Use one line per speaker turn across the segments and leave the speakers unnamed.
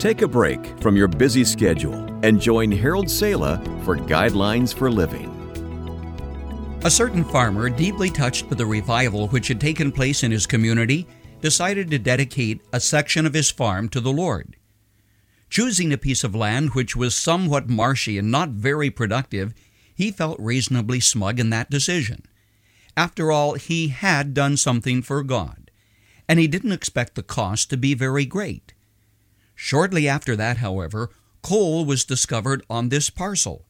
Take a break from your busy schedule and join Harold Sala for Guidelines for Living.
A certain farmer, deeply touched by the revival which had taken place in his community, decided to dedicate a section of his farm to the Lord. Choosing a piece of land which was somewhat marshy and not very productive, he felt reasonably smug in that decision. After all, he had done something for God, and he didn't expect the cost to be very great. Shortly after that, however, coal was discovered on this parcel,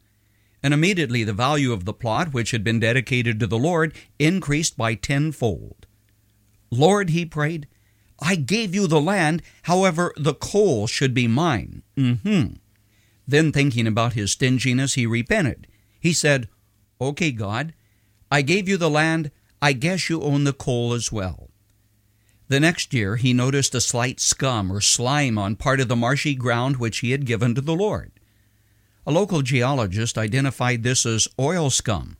and immediately the value of the plot, which had been dedicated to the Lord, increased by tenfold. Lord, he prayed, I gave you the land, however, the coal should be mine. Mm-hmm. Then, thinking about his stinginess, he repented. He said, Okay, God, I gave you the land, I guess you own the coal as well. The next year he noticed a slight scum or slime on part of the marshy ground which he had given to the Lord. A local geologist identified this as oil scum,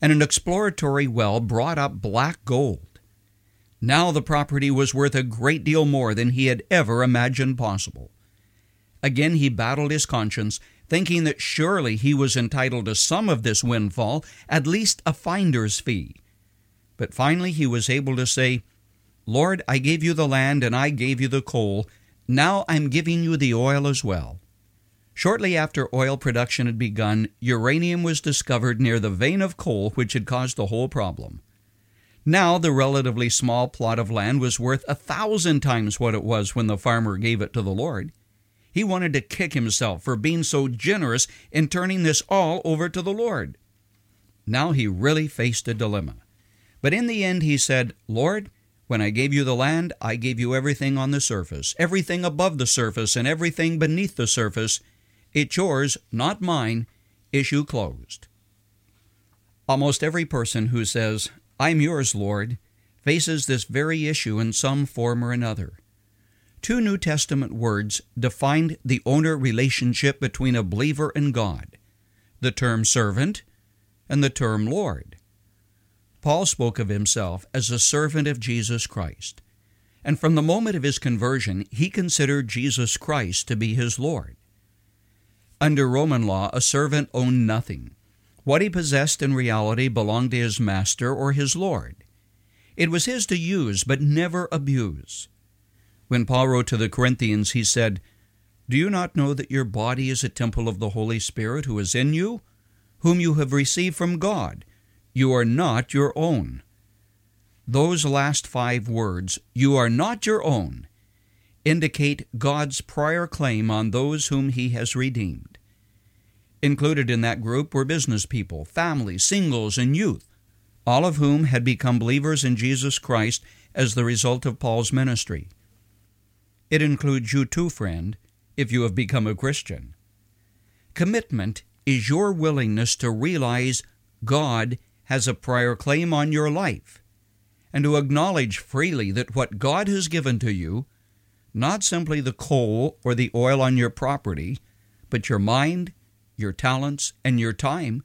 and an exploratory well brought up black gold. Now the property was worth a great deal more than he had ever imagined possible. Again he battled his conscience, thinking that surely he was entitled to some of this windfall, at least a finder's fee. But finally he was able to say, Lord, I gave you the land and I gave you the coal. Now I'm giving you the oil as well. Shortly after oil production had begun, uranium was discovered near the vein of coal which had caused the whole problem. Now the relatively small plot of land was worth a thousand times what it was when the farmer gave it to the Lord. He wanted to kick himself for being so generous in turning this all over to the Lord. Now he really faced a dilemma. But in the end he said, Lord, when I gave you the land, I gave you everything on the surface, everything above the surface, and everything beneath the surface. It's yours, not mine. Issue closed. Almost every person who says, I'm yours, Lord, faces this very issue in some form or another. Two New Testament words defined the owner relationship between a believer and God the term servant and the term Lord. Paul spoke of himself as a servant of Jesus Christ. And from the moment of his conversion, he considered Jesus Christ to be his Lord. Under Roman law, a servant owned nothing. What he possessed in reality belonged to his master or his Lord. It was his to use, but never abuse. When Paul wrote to the Corinthians, he said, Do you not know that your body is a temple of the Holy Spirit who is in you, whom you have received from God? You are not your own. Those last five words, you are not your own, indicate God's prior claim on those whom He has redeemed. Included in that group were business people, families, singles, and youth, all of whom had become believers in Jesus Christ as the result of Paul's ministry. It includes you too, friend, if you have become a Christian. Commitment is your willingness to realize God has a prior claim on your life, and to acknowledge freely that what God has given to you, not simply the coal or the oil on your property, but your mind, your talents, and your time,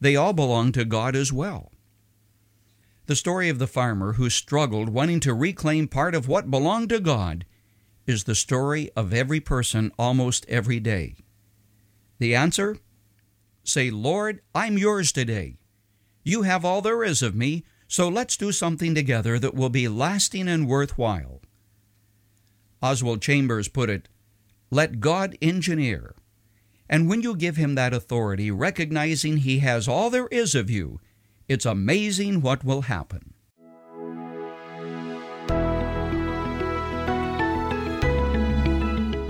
they all belong to God as well. The story of the farmer who struggled wanting to reclaim part of what belonged to God is the story of every person almost every day. The answer? Say, Lord, I'm yours today. You have all there is of me, so let's do something together that will be lasting and worthwhile. Oswald Chambers put it Let God engineer. And when you give him that authority, recognizing he has all there is of you, it's amazing what will happen.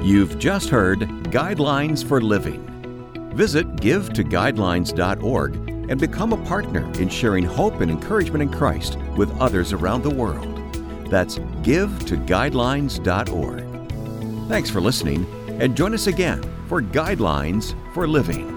You've just heard Guidelines for Living. Visit givetoguidelines.org and become a partner in sharing hope and encouragement in Christ with others around the world. That's givetoguidelines.org. Thanks for listening, and join us again for Guidelines for Living.